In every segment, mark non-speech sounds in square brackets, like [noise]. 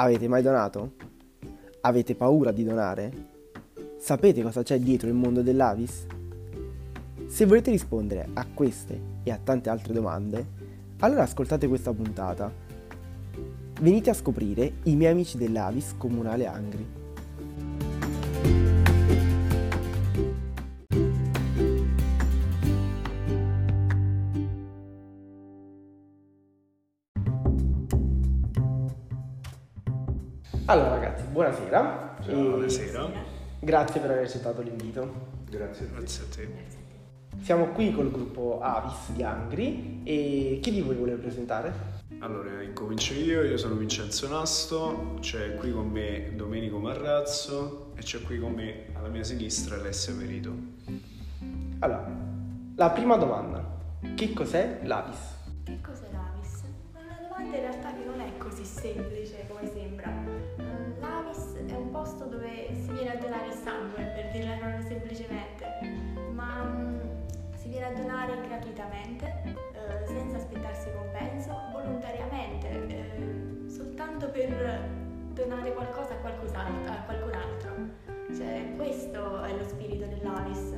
Avete mai donato? Avete paura di donare? Sapete cosa c'è dietro il mondo dell'Avis? Se volete rispondere a queste e a tante altre domande, allora ascoltate questa puntata. Venite a scoprire i miei amici dell'Avis Comunale Angri. Buonasera. Grazie per aver accettato l'invito. Grazie a te. Grazie a te. Siamo qui col gruppo Avis di Angri e chi di voi vuole presentare? Allora, incomincio io, io sono Vincenzo Nasto, c'è qui con me Domenico Marrazzo e c'è qui con me alla mia sinistra Alessia Merito. Allora, la prima domanda, che cos'è l'Avis? Che cos'è l'Avis? È una domanda in realtà che non è così semplice donare qualcosa a, a qualcun altro. Cioè, questo è lo spirito dell'Avis.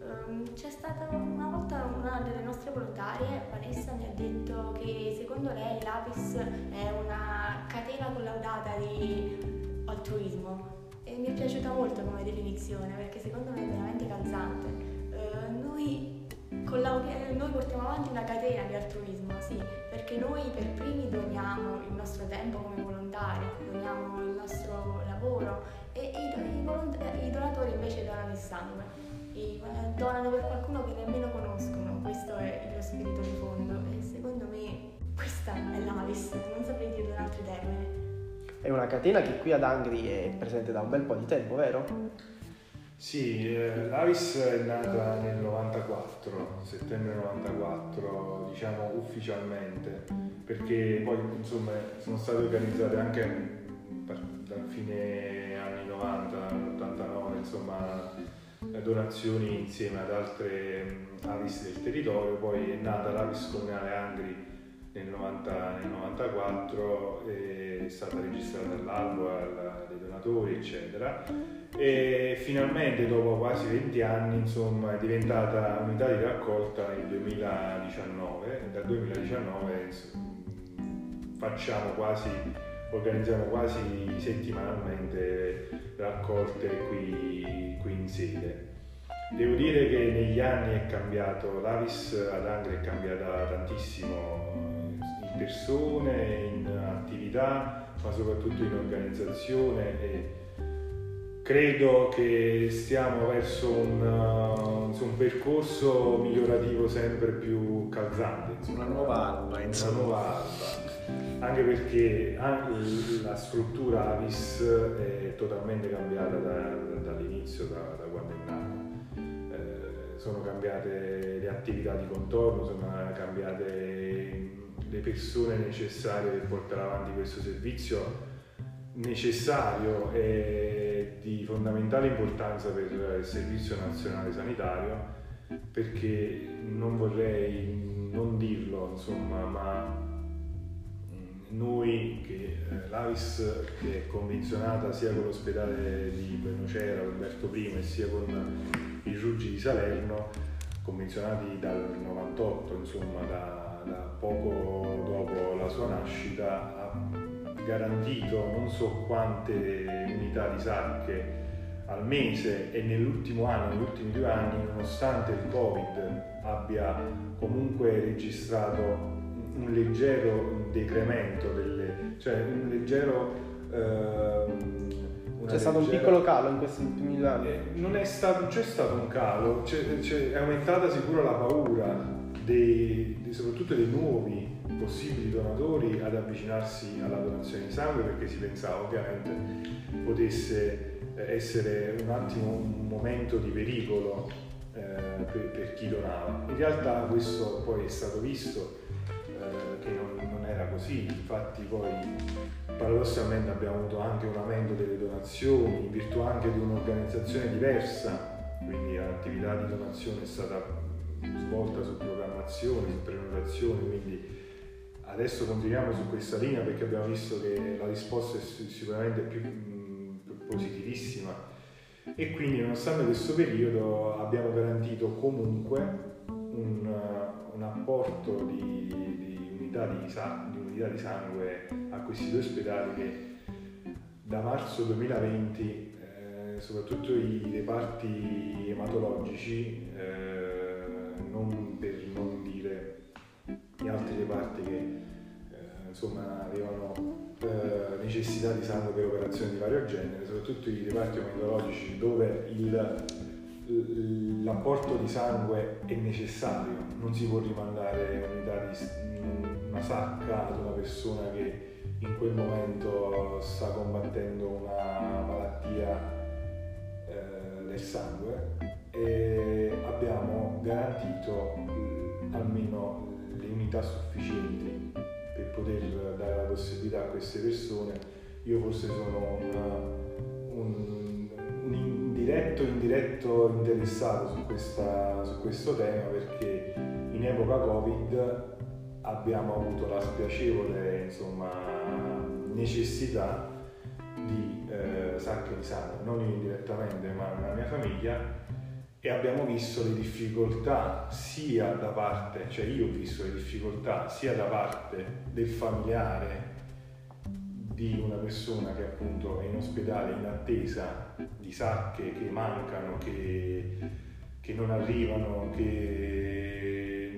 Um, c'è stata una volta una delle nostre volontarie, Vanessa, mi ha detto che secondo lei l'Avis è una catena collaudata di altruismo e mi è piaciuta molto come definizione perché secondo me è veramente calzante. Uh, noi, noi, portiamo avanti una catena di altruismo, sì, perché noi per primi doniamo il nostro tempo come volontari, doniamo il nostro lavoro e i, i, i donatori invece donano il sangue, I, uh, donano per qualcuno che nemmeno conoscono, questo è lo spirito di fondo e secondo me questa è l'Avis, non saprei dire un altro termine. È una catena che qui ad Angri è presente da un bel po' di tempo, vero? Sì, eh, l'Avis è nata nel 94, settembre 94, diciamo ufficialmente, perché poi insomma sono state organizzate anche dal fine anni 90, 89, insomma donazioni insieme ad altre Avis del territorio, poi è nata l'Avis Comunale Angri nel, 90, nel 94 è stata registrata all'albo dei donatori eccetera. E finalmente dopo quasi 20 anni insomma è diventata unità di raccolta nel 2019 dal 2019 facciamo quasi organizziamo quasi settimanalmente raccolte qui, qui in sede. Devo dire che negli anni è cambiato, l'Avis ad Angri è cambiata tantissimo persone, in attività, ma soprattutto in organizzazione e credo che stiamo verso un, uh, un percorso migliorativo sempre più calzante. Insomma. Una nuova alba, insomma. Una nuova alba. Anche perché la struttura Avis è totalmente cambiata da, dall'inizio, da, da, quando è nato. Eh, sono cambiate le attività di contorno, sono cambiate le persone necessarie per portare avanti questo servizio necessario e di fondamentale importanza per il Servizio Nazionale Sanitario perché non vorrei non dirlo insomma ma noi che eh, l'Avis che è convenzionata sia con l'ospedale di Buenocera, Alberto I e sia con i Ruggi di Salerno convenzionati dal 98 insomma da poco dopo la sua nascita ha garantito non so quante unità di sacche al mese e nell'ultimo anno, negli ultimi due anni, nonostante il Covid abbia comunque registrato un leggero decremento, delle, cioè un leggero... Eh, c'è stato un piccolo calo in questi ultimi anni? Eh, non è stato, c'è stato un calo, c'è, c'è, è aumentata sicuro la paura dei, soprattutto dei nuovi possibili donatori ad avvicinarsi alla donazione di sangue perché si pensava ovviamente potesse eh, essere un attimo un momento di pericolo eh, per, per, chi donava. In realtà questo poi è stato visto eh, che non, non, era così, infatti poi paradossalmente abbiamo avuto anche un aumento delle donazioni in virtù anche di un'organizzazione diversa, quindi l'attività di donazione è stata svolta su programmazione, su prenotazione, quindi adesso continuiamo su questa linea perché abbiamo visto che la risposta è sicuramente più, più positivissima. E quindi nonostante questo periodo abbiamo garantito comunque un, un apporto di, di, unità di, di, unità di, sangue a questi due ospedali che da marzo 2020 eh, soprattutto i reparti ematologici eh, non per non dire gli altri reparti che eh, insomma avevano eh, necessità di sangue per operazioni di vario genere, soprattutto i reparti oncologici dove il, l'apporto di sangue è necessario, non si può rimandare unità di, una sacca ad una persona che in quel momento sta combattendo una malattia eh, del sangue. E abbiamo garantito almeno le unità sufficienti per poter dare la possibilità a queste persone. Io forse sono una, un, un indiretto indiretto interessato su, questa, su questo tema perché in epoca Covid abbiamo avuto la spiacevole insomma, necessità di eh, sacche di sangue, non io indirettamente ma nella mia famiglia e abbiamo visto le difficoltà sia da parte, cioè io ho visto le difficoltà sia da parte del familiare di una persona che appunto è in ospedale in attesa di sacche che mancano, che, che non arrivano, che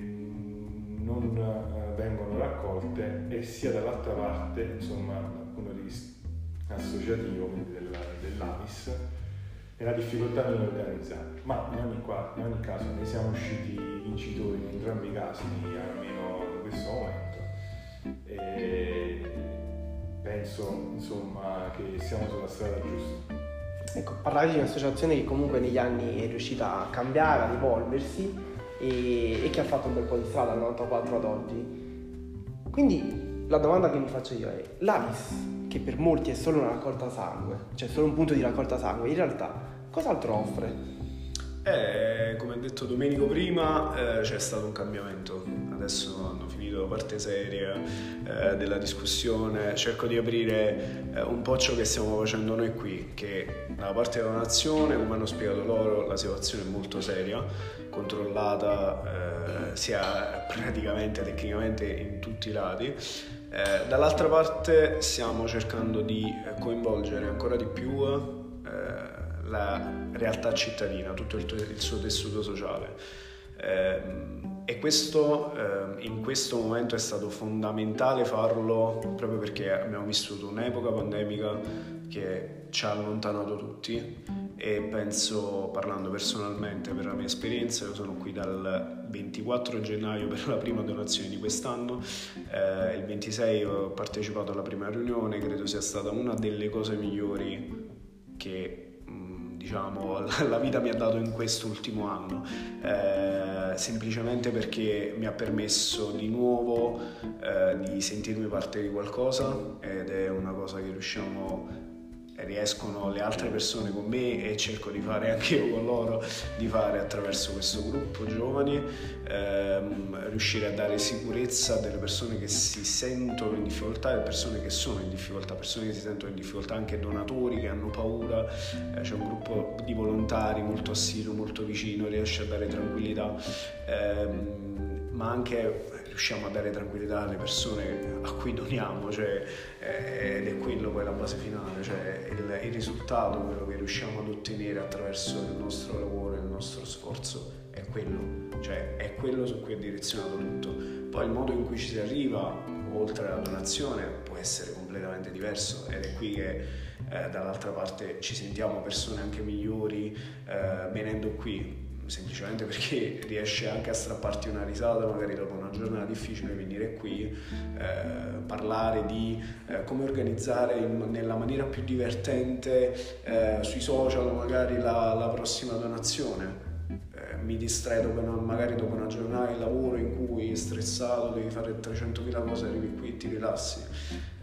non eh, vengono raccolte e sia dall'altra parte, insomma, dal punto di vista associativo, quindi dell'AVIS, nella difficoltà di organizzare. Ma in ogni, qua, in ogni, caso ne siamo usciti vincitori in entrambi i casi, almeno in questo momento. E penso insomma che siamo sulla strada giusta. Ecco, parlavi di un'associazione che comunque negli anni è riuscita a cambiare, ad evolversi e, e che ha fatto un bel po' di strada dal 94 ad oggi. Quindi la domanda che mi faccio io è, l'Avis che per molti è solo una raccolta sangue, cioè solo un punto di raccolta sangue, in realtà cos'altro offre? Eh, come ha detto Domenico prima, eh, c'è stato un cambiamento. Adesso hanno finito la parte seria eh, della discussione. Cerco di aprire eh, un po' ciò che stiamo facendo noi qui, che dalla parte della nazione, come hanno spiegato loro, la situazione è molto seria, controllata eh, sia praticamente tecnicamente in tutti i lati. Eh, dall'altra parte stiamo cercando di eh, coinvolgere ancora di più eh, la realtà cittadina, tutto il, il suo tessuto sociale. Eh, e questo eh, in questo momento è stato fondamentale farlo proprio perché abbiamo vissuto un'epoca pandemica che ci ha allontanato tutti e penso, parlando personalmente per la mia esperienza, io sono qui dal 24 gennaio per la prima donazione di quest'anno, eh, il 26 ho partecipato alla prima riunione, credo sia stata una delle cose migliori che mm, diciamo, [laughs] la vita mi ha dato in quest'ultimo anno, eh, semplicemente perché mi ha permesso di nuovo eh, di sentirmi parte di qualcosa ed è una cosa che riusciamo riescono le altre persone con me e cerco di fare anche io con loro, di fare attraverso questo gruppo giovani, ehm, riuscire a dare sicurezza delle persone che si sentono in difficoltà e persone che sono in difficoltà, persone che si sentono in difficoltà, anche donatori che hanno paura, eh, c'è un gruppo di volontari molto assiduo, molto vicino, riesce a dare tranquillità, ehm, ma anche riusciamo a dare tranquillità alle persone a cui doniamo, cioè, eh, ed è quello poi la base finale, cioè il, il, risultato, quello che riusciamo ad ottenere attraverso il nostro lavoro, il nostro sforzo, è quello, cioè è quello su cui è direzionato tutto. Poi il modo in cui ci si arriva, oltre alla donazione, può essere completamente diverso ed è qui che eh, dall'altra parte ci sentiamo persone anche migliori eh, venendo qui semplicemente perché riesce anche a strapparti una risata magari dopo una giornata difficile venire qui eh, parlare di eh, come organizzare in, nella maniera più divertente eh, sui social magari la, la prossima donazione mi distrae dopo una, magari dopo una giornata di lavoro in cui stressato devi fare 300.000 cose arrivi qui e ti rilassi.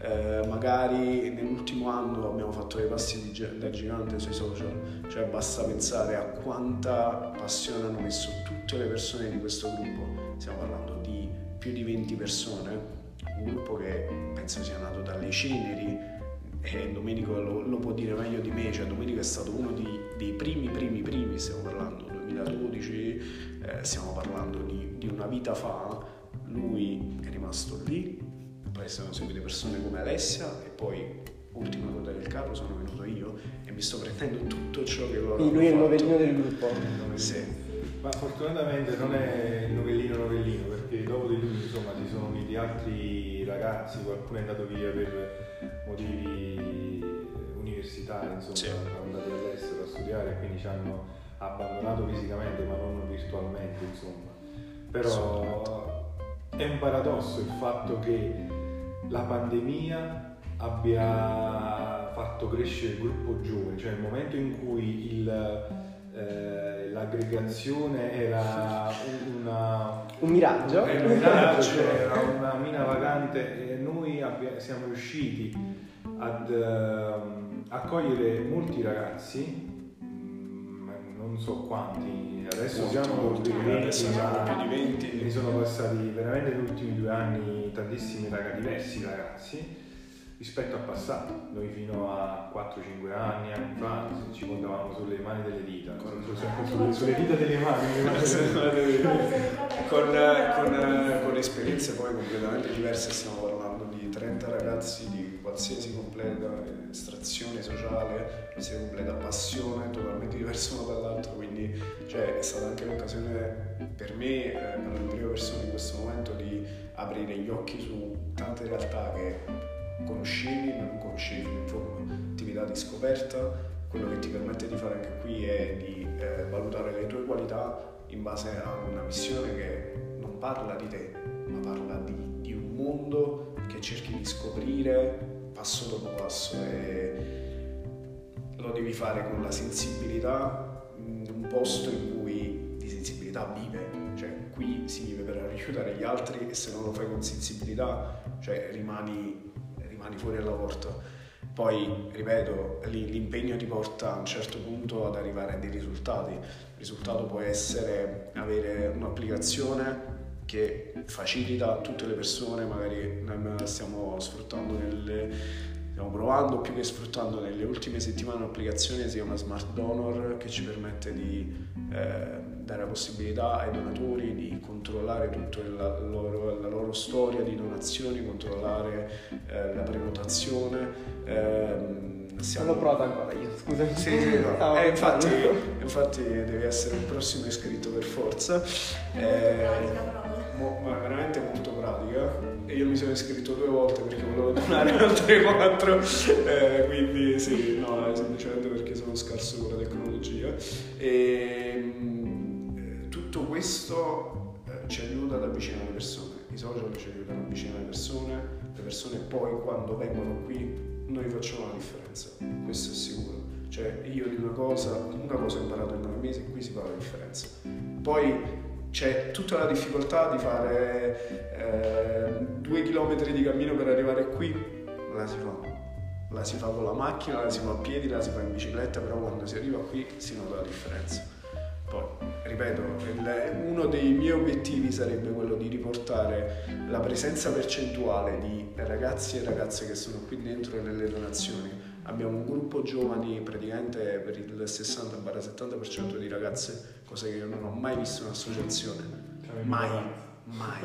Eh, magari nell'ultimo anno abbiamo fatto dei passi di, da gigante sui social, cioè basta pensare a quanta passione hanno messo tutte le persone di questo gruppo, stiamo parlando di più di 20 persone, un gruppo che penso sia nato dalle ceneri. E Domenico lo, lo, può dire meglio di me, cioè Domenico è stato uno di, dei primi, primi, primi, stiamo parlando 2012, eh, stiamo parlando di, di, una vita fa, lui è rimasto lì, poi sono seguite persone come Alessia e poi ultima ruota del carro sono venuto io e mi sto prendendo tutto ciò che loro lui è il novellino del gruppo. Sì. Ma fortunatamente non è il novellino novellino perché dopo di lui insomma ci sono uniti altri ragazzi, qualcuno è andato via per motivi universitari, insomma, sì. sono andati all'estero a studiare e quindi ci hanno abbandonato fisicamente ma non virtualmente insomma. Però è un paradosso il fatto che la pandemia abbia fatto crescere il gruppo giovane, cioè il momento in cui il eh, l'aggregazione era una, un miraggio, era un miraggio era una mina vagante e noi abbia, siamo riusciti ad uh, accogliere molti ragazzi non so quanti adesso siamo molti, 20, ma più di 20 ne sono passati veramente negli ultimi due anni tantissimi ragazzi diversi ragazzi rispetto al passato. Noi fino a 4-5 anni, anni fa, ci contavamo sulle mani delle dita, sulle, sulle dita delle mani. [laughs] con, con, con, esperienze poi completamente diverse, stiamo parlando 30 ragazzi di qualsiasi completa estrazione sociale, qualsiasi completa passione, totalmente diversa uno dall'altro, quindi cioè, è stata anche l'occasione per me, eh, per le prime persone in questo momento, di aprire gli occhi su tante realtà che conoscevi ma non conoscevi, insomma, attività di scoperta. Quello che ti permette di fare anche qui è di eh, valutare le tue qualità in base a una missione che non parla di te, ma parla di, di un mondo cerchi di scoprire passo dopo passo e lo devi fare con la sensibilità in un posto in cui di sensibilità vive, cioè qui si vive per aiutare gli altri e se non lo fai con sensibilità, cioè rimani mani fuori dalla porta. Poi, ripeto, l'impegno ti porta a un certo punto ad arrivare a dei risultati. Il risultato può essere avere un'applicazione che facilita a tutte le persone, magari noi stiamo sfruttando nelle, stiamo provando più che sfruttando nelle ultime settimane un'applicazione che si chiama Smart Donor che ci permette di eh, dare la possibilità ai donatori di controllare tutta la loro, la loro storia di donazioni, controllare eh, la prenotazione. Eh, siamo... Non l'ho provata ancora io, scusami. Sì, sì, no. [laughs] eh, infatti, infatti devi essere il prossimo iscritto per forza. Eh, mo, ma veramente molto pratica. E io mi sono iscritto due volte perché volevo donare [laughs] altre quattro. Eh, quindi sì no semplicemente perché sono scarso con la tecnologia. E tutto questo eh, ci aiuta ad avvicinare le persone, i social ci aiutano ad avvicinare le persone, le persone poi quando vengono qui noi facciamo la differenza, questo è sicuro. Cioè io di una cosa, una cosa ho imparato in nove mesi qui si fa la differenza. Poi c'è tutta la difficoltà di fare eh, due chilometri di cammino per arrivare qui, la si fa. La si fa con la macchina, la si fa a piedi, la si fa in bicicletta, però quando si arriva qui si nota la differenza. Poi ripeto, uno dei miei obiettivi sarebbe quello di riportare la presenza percentuale di ragazzi e ragazze che sono qui dentro nelle donazioni. Abbiamo un gruppo giovani praticamente per il 60-70% di ragazze, cosa che io non ho mai visto in un'associazione. Mai, mai.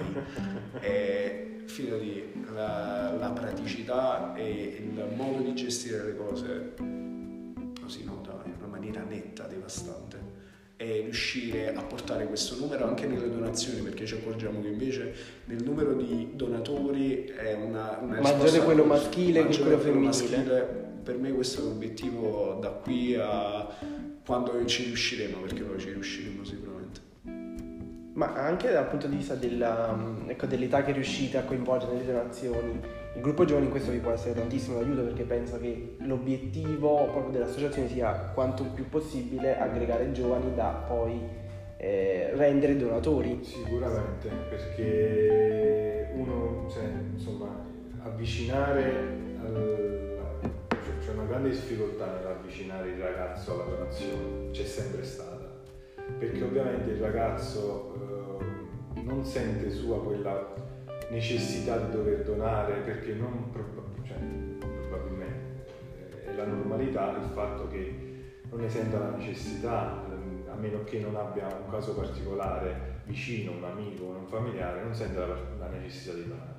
[laughs] E fidati, la, la praticità e il modo di gestire le cose lo si nota in una maniera netta, devastante e riuscire a portare questo numero anche nelle donazioni perché ci accorgiamo che invece nel numero di donatori è una, una maggiore quello maschile che quello femminile maschile. Per me questo è l'obiettivo da qui a quando ci riusciremo perché poi ci riusciremo sicuramente ma anche dal punto di vista della, ecco, dell'età che riuscite a coinvolgere nelle donazioni il gruppo giovani in questo vi può essere tantissimo d'aiuto perché penso che l'obiettivo proprio dell'associazione sia quanto più possibile aggregare giovani da poi eh, rendere donatori. Sicuramente, perché uno, cioè, insomma, avvicinare, al, c'è una grande difficoltà nell'avvicinare il ragazzo alla donazione, c'è sempre stata, perché ovviamente il ragazzo eh, non sente sua quella necessità di dover donare perché non cioè, probabilmente eh, è la normalità il fatto che non ne senta la necessità, a meno che non abbia un caso particolare vicino, un amico, un familiare, non sente la, la necessità di donare.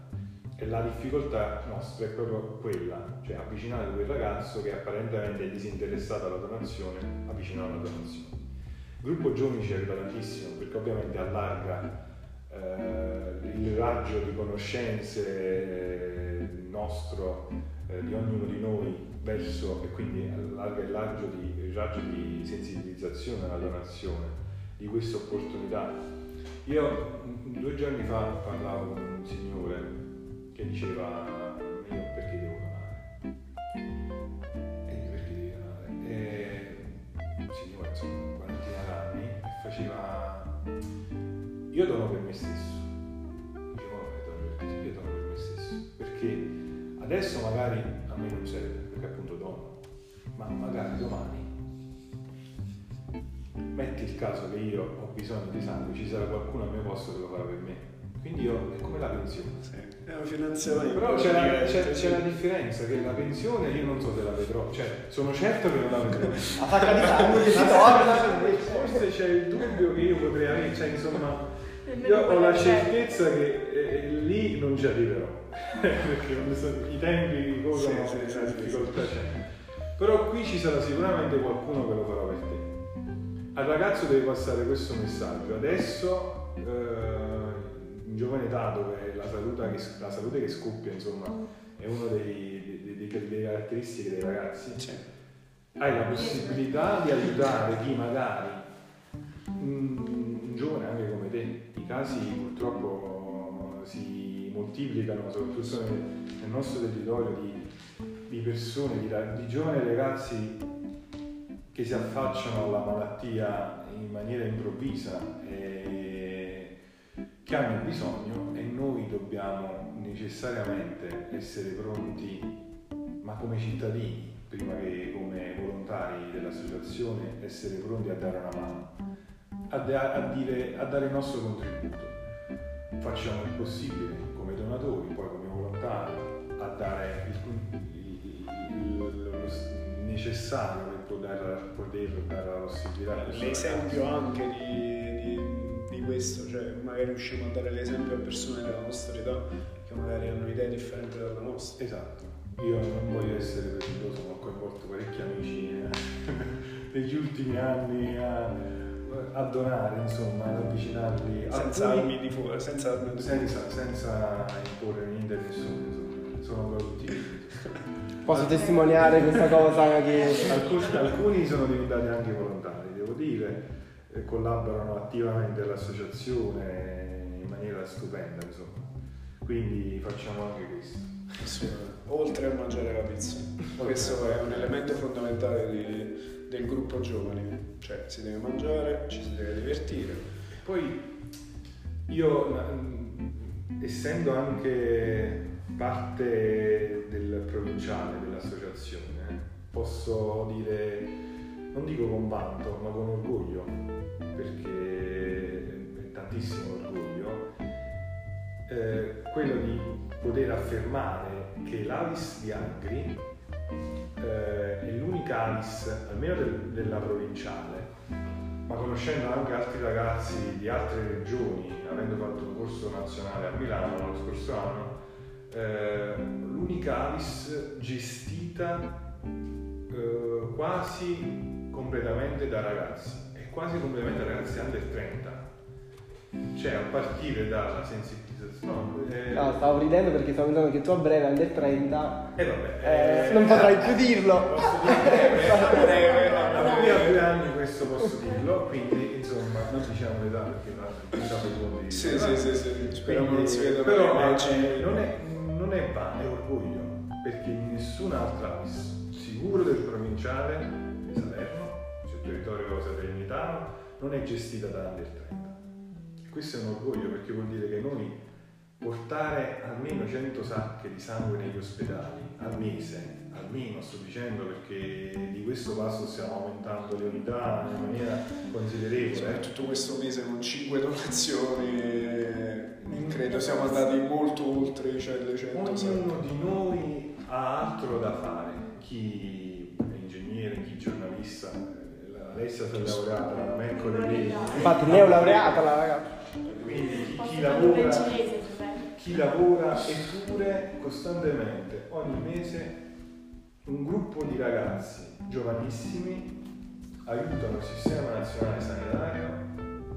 E la difficoltà nostra è proprio quella, cioè avvicinare quel ragazzo che apparentemente è disinteressato alla donazione, avvicinare alla donazione. Il gruppo giovani ci aiuta tantissimo perché ovviamente allarga eh, il raggio di conoscenze eh, nostro, eh, di ognuno di noi verso e quindi allarga il raggio di, il raggio di sensibilizzazione alla donazione di questa opportunità. Io due giorni fa parlavo con un signore che diceva io perché devo donare? E perché devi donare? E un signore insomma, quarantina d'anni faceva io dono per me stesso. Dicevo, io dono per me stesso. Perché adesso magari a me non serve, perché appunto dono, ma magari domani metti il caso che io ho bisogno di sangue, ci sarà qualcuno al mio posto che lo farà per me. Quindi io è come la pensione. Sì, è una finanziamento. Però c'è la, c'è, c'è la, differenza che la pensione io non so se la vedrò, cioè sono certo che non la vedrò. [laughs] Di sangue. Forse c'è il dubbio che io potrei avere, cioè insomma io ho la certezza che eh, lì non ci arriverò, [laughs] perché so, i tempi corrono sì, sì, la difficoltà c'è. Però qui ci sarà sicuramente qualcuno che lo farà per te. Al ragazzo deve passare questo messaggio. Adesso, eh, giovane età, dove la salute, che, la salute che scoppia, insomma, è una delle caratteristiche dei ragazzi, C'è. hai la possibilità di aiutare chi magari un, un giovane anche come te casi purtroppo si moltiplicano, soprattutto nel, nel nostro territorio, di, di persone, di, di, giovani ragazzi che si affacciano alla malattia in maniera improvvisa e che hanno bisogno e noi dobbiamo necessariamente essere pronti, ma come cittadini, prima che come volontari dell'associazione, essere pronti a dare una mano a, da, a, dire, a dare il nostro contributo. Facciamo il possibile come donatori, poi come volontari, a dare il, il, il, necessario per poter, dare la possibilità. L'esempio anche di, magari riusciamo a dare l'esempio a persone della nostra età che magari hanno idee differenti dalla nostra. Esatto. Io non voglio essere presuntuoso, ma ho coinvolto parecchi amici eh, [laughs] negli ultimi anni a, a donare, insomma, ad avvicinarli senza armi di fuoco, senza armi di senza, senza imporre niente a nessuno, insomma, sono produttivi. [laughs] Posso testimoniare questa cosa che... Alcuni, alcuni sono diventati anche volontari, devo dire, collaborano attivamente all'associazione in maniera stupenda, insomma. Quindi facciamo anche questo. Oltre a mangiare la pizza. Questo è un elemento fondamentale di del gruppo giovani, cioè si deve mangiare, ci si deve divertire. Poi io, essendo anche parte del provinciale dell'associazione, posso dire, non dico con vanto, ma con orgoglio, perché è tantissimo orgoglio, eh, quello di poter affermare che l'Avis di Angri eh, è l'unica Alice, almeno del, della provinciale, ma conoscendo anche altri ragazzi di altre regioni, avendo fatto un corso nazionale a Milano l'anno scorso anno, eh, l'unica Alice gestita eh, quasi completamente da ragazzi e quasi completamente da ragazzi under 30 cioè a partire dalla sensibilità No, eh... no, stavo ridendo perché stavo pensando che tu a breve under 30 eh, vabbè, eh, eh, non potrai più dirlo. Posso dire a [laughs] breve, a due anni questo posso dirlo, quindi insomma non diciamo l'età perché l'età per conti. Sì, sì, sì, sì, speriamo non si veda però eh, non è, non è vano, è orgoglio, perché nessun'altra sicuro del provinciale di sul territorio salernitano, non è gestita da under 30. Questo è un orgoglio perché vuol dire che noi portare almeno 100 sacche di sangue negli ospedali al mese almeno sto dicendo perché di questo passo stiamo aumentando le unità in maniera considerevole. Tutto questo mese con 5 donazioni credo siamo andati molto oltre i 100. Ognuno di noi ha altro da fare, chi è ingegnere, chi è giornalista, Si è laureata, la mercoledì. Infatti lei è laureata la ragazza. Quindi chi, chi lavora, chi lavora eppure costantemente, ogni mese, un gruppo di ragazzi giovanissimi aiutano il sistema nazionale sanitario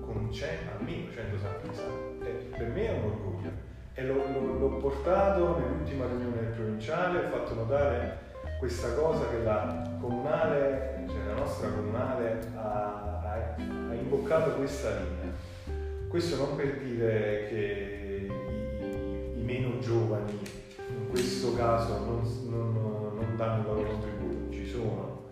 con 100, almeno 100 santi E per me è un orgoglio e l'ho, l'ho, l'ho portato nell'ultima riunione del provinciale, ho fatto notare questa cosa che la comunale, cioè la nostra comunale ha, ha, imboccato questa linea. Questo non per dire che i, i meno giovani in questo caso non, non, non danno il loro contributo, ci sono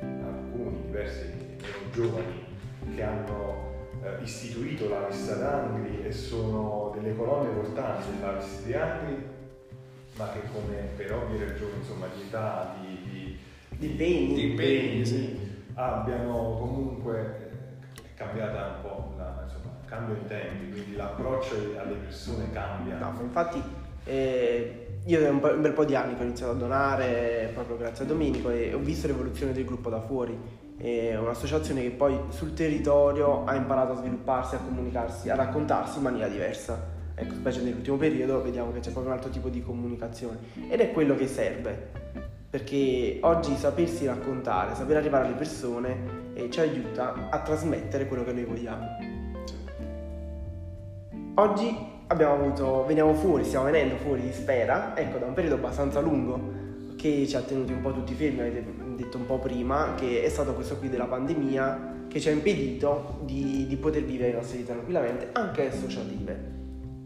alcuni diversi meno giovani che hanno eh, istituito la Vista d'Angri e sono delle colonne portanti della Vista di Angri, ma che come per ovvie ragioni insomma, di età, di, di, di impegni, di impegni sì. abbiano comunque è cambiata un po' la, insomma, cambio i tempi, quindi l'approccio alle persone cambia. No, infatti eh, io un, bel po' di anni che ho iniziato a donare proprio grazie a Domenico e ho visto l'evoluzione del gruppo da fuori. È un'associazione che poi sul territorio ha imparato a svilupparsi, a comunicarsi, a raccontarsi in maniera diversa. Ecco, specie nell'ultimo periodo vediamo che c'è proprio un altro tipo di comunicazione ed è quello che serve, perché oggi sapersi raccontare, saper arrivare alle persone eh, ci aiuta a trasmettere quello che noi vogliamo. Oggi avuto, veniamo fuori, stiamo venendo fuori di Spera, ecco, da un periodo abbastanza lungo che ci ha tenuti un po' tutti fermi, avete detto un po' prima, che è stato questo qui della pandemia che ci ha impedito di, di poter vivere le nostre vite tranquillamente, anche associative.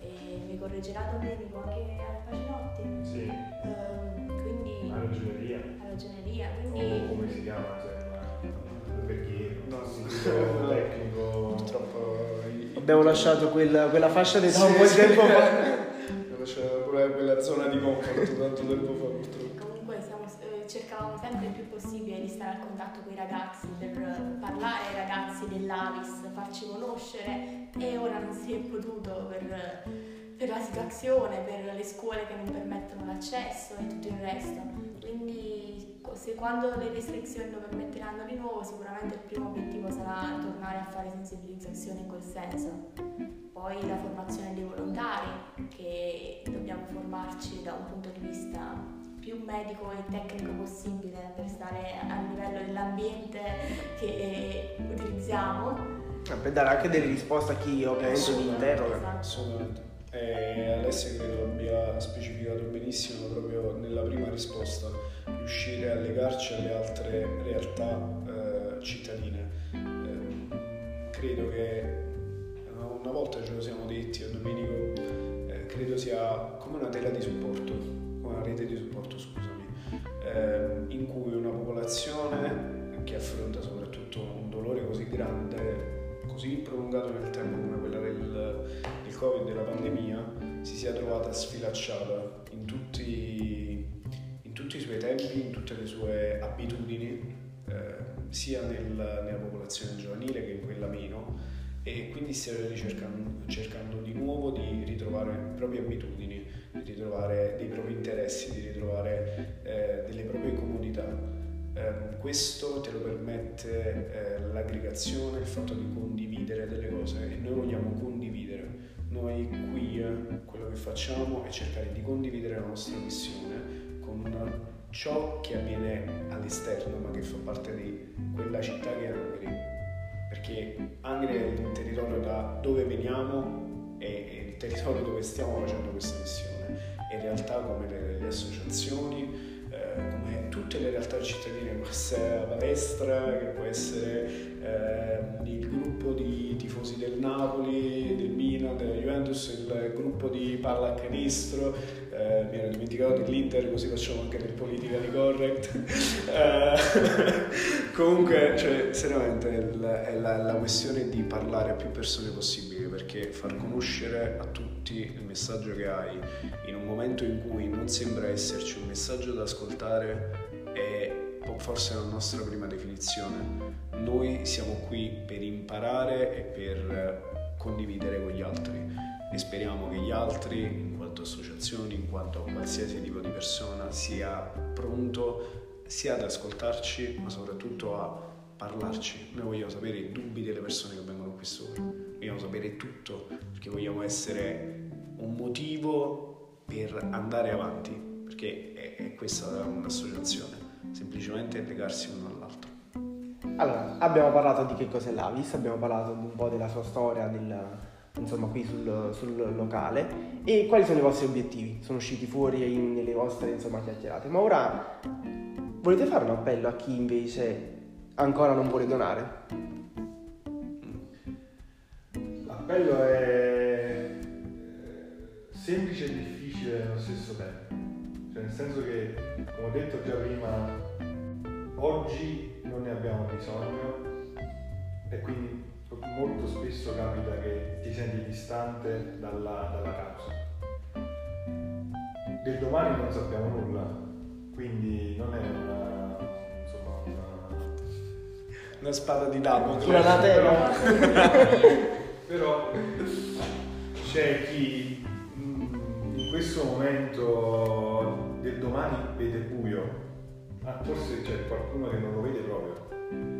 e mi correggerà Domenico anche al Pacinotti. Sì. Uh, quindi, a ragioneria. A ragioneria, quindi... O come si chiama? Perché no, no, tecnico. Purtroppo abbiamo lasciato quella, quella fascia sì, di sì. tempo [laughs] fa. abbiamo lasciato quella zona di comfort tanto tempo fa purtroppo sempre più possibile di stare a contatto con i ragazzi per parlare ai ragazzi dell'Avis, farci conoscere e ora non si è potuto per, per la situazione, per le scuole che non permettono l'accesso e tutto il resto. Quindi se quando le restrizioni lo permetteranno di nuovo sicuramente il primo obiettivo sarà tornare a fare sensibilizzazione in quel senso. Poi la formazione dei volontari, che dobbiamo formarci da un punto di vista più medico e tecnico possibile per stare a livello dell'ambiente che utilizziamo. Eh, per dare anche delle risposte a chi ovviamente vi interroga. Esatto. Assolutamente. E Alessia credo abbia specificato benissimo proprio nella prima risposta, riuscire a legarci alle altre realtà eh, cittadine. Eh, credo che una volta ce lo siamo detti a Domenico, eh, credo sia come una tela di supporto una rete di supporto, scusami, eh, in cui una popolazione che affronta soprattutto un dolore così grande, così prolungato nel tempo come quella del, del Covid, della pandemia, si sia trovata sfilacciata in tutti, in tutti i suoi tempi, in tutte le sue abitudini, eh, sia nel, nella popolazione giovanile che in quella meno e quindi stiamo cercando, cercando di nuovo di ritrovare le proprie abitudini, di ritrovare dei propri interessi, di ritrovare eh, delle proprie comodità. Eh, questo te lo permette eh, l'aggregazione, il fatto di condividere delle cose e noi vogliamo condividere. Noi qui eh, quello che facciamo è cercare di condividere la nostra missione con ciò che avviene all'esterno ma che fa parte di quella città che è Angri perché Angri è il territorio da dove veniamo e il territorio dove stiamo facendo questa missione. E in realtà come le, le associazioni, eh, come tutte le realtà cittadine, può essere la palestra, che può essere eh, il gruppo di tifosi del Napoli, del Juventus, il gruppo di palla a canestro, eh, mi ero dimenticato dell'Inter, così facciamo anche del politically correct. [laughs] Eh, [laughs] comunque, cioè, seriamente è, la, è la, la questione di parlare a più persone possibile, perché far conoscere a tutti il messaggio che hai in un momento in cui non sembra esserci un messaggio da ascoltare è forse la nostra prima definizione. Noi siamo qui per imparare e per condividere con gli altri e speriamo che gli altri, in quanto associazioni, in quanto qualsiasi tipo di persona, sia pronto sia ad ascoltarci ma soprattutto a parlarci. Noi vogliamo sapere i dubbi delle persone che vengono qui sopra, vogliamo sapere tutto perché vogliamo essere un motivo per andare avanti, perché è, è questa un'associazione, semplicemente legarsi uno all'altro. Allora, abbiamo parlato di che cos'è l'Avis, abbiamo parlato un po' della sua storia, del, insomma qui sul, sul, locale e quali sono i vostri obiettivi? Sono usciti fuori in, nelle vostre insomma chiacchierate, ma ora volete fare un appello a chi invece ancora non vuole donare? L'appello è semplice e difficile allo stesso tempo, cioè nel senso che come ho detto già prima, oggi non ne abbiamo bisogno e quindi molto spesso capita che ti senti distante dalla, dalla causa. Del domani non sappiamo nulla, quindi non è una, insomma, una, una spada di Damocle. Una datena. [laughs] Però c'è chi mm, in questo momento del domani vede buio. Ah, forse c'è qualcuno che non lo vede proprio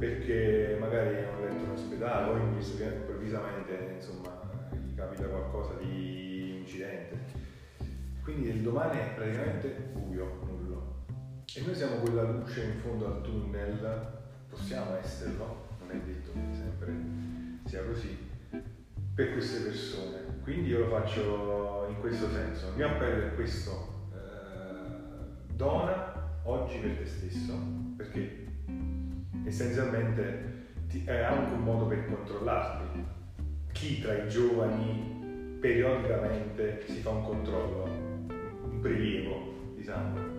perché magari hanno letto in ospedale o improvvisamente insomma, gli capita qualcosa di incidente. Quindi il domani è praticamente buio, nullo. E noi siamo quella luce in fondo al tunnel, possiamo esserlo, non è detto che sempre sia così, per queste persone. Quindi io lo faccio in questo senso. Il mio appello è questo, eh, dona oggi per te stesso, perché essenzialmente è anche un modo per controllarti. Chi tra i giovani periodicamente si fa un controllo, un prelievo di sangue.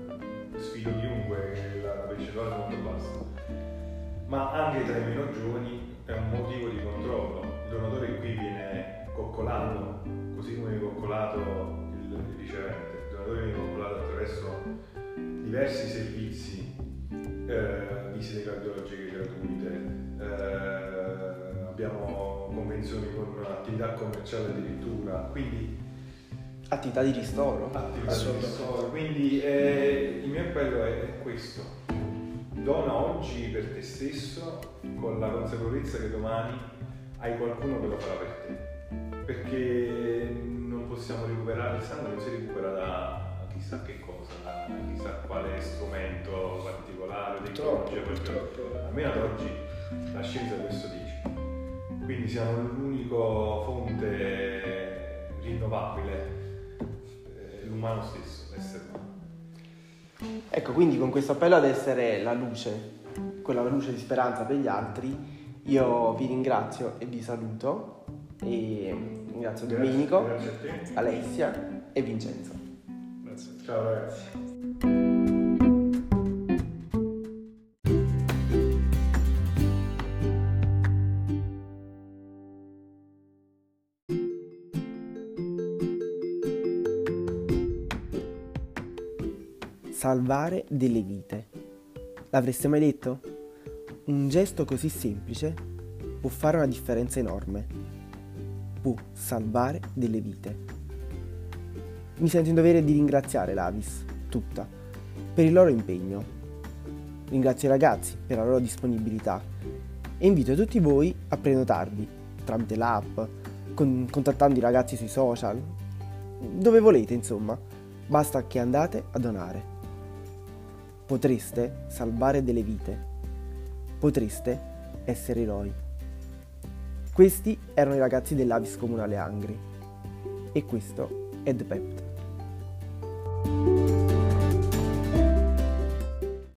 Sfido chiunque che la percentuale è molto bassa. Ma anche tra i meno giovani è un motivo di controllo. Il donatore qui viene coccolato, così come viene coccolato il ricevente. Il donatore viene coccolato attraverso diversi servizi eh, visite cardiologiche gratuite, eh, abbiamo convenzioni con attività commerciali addirittura, quindi attività di ristoro. Attività di ristoro. Quindi eh, il mio appello è, è questo. Dona oggi per te stesso con la consapevolezza che domani hai qualcuno che lo farà per te. Perché non possiamo recuperare il sangue, non si recupera da chissà che cosa, quale strumento particolare, purtroppo, purtroppo. almeno ad oggi la scienza questo dice. Quindi siamo l'unica fonte rinnovabile, eh, l'umano stesso, l'essere umano. Ecco, quindi con questo appello ad essere la luce, quella luce di speranza per gli altri, io vi ringrazio e vi saluto e ringrazio Domenico, Grazie Alessia e Vincenzo. Grazie. Ciao ragazzi. Salvare delle vite. L'avreste mai detto? Un gesto così semplice può fare una differenza enorme. Può salvare delle vite. Mi sento in dovere di ringraziare l'Avis, tutta, per il loro impegno. Ringrazio i ragazzi per la loro disponibilità e invito tutti voi a prenotarvi tramite l'app, con- contattando i ragazzi sui social, dove volete insomma, basta che andate a donare. Potreste salvare delle vite, potreste essere eroi. Questi erano i ragazzi dell'Avis Comunale Angri e questo è The Pept.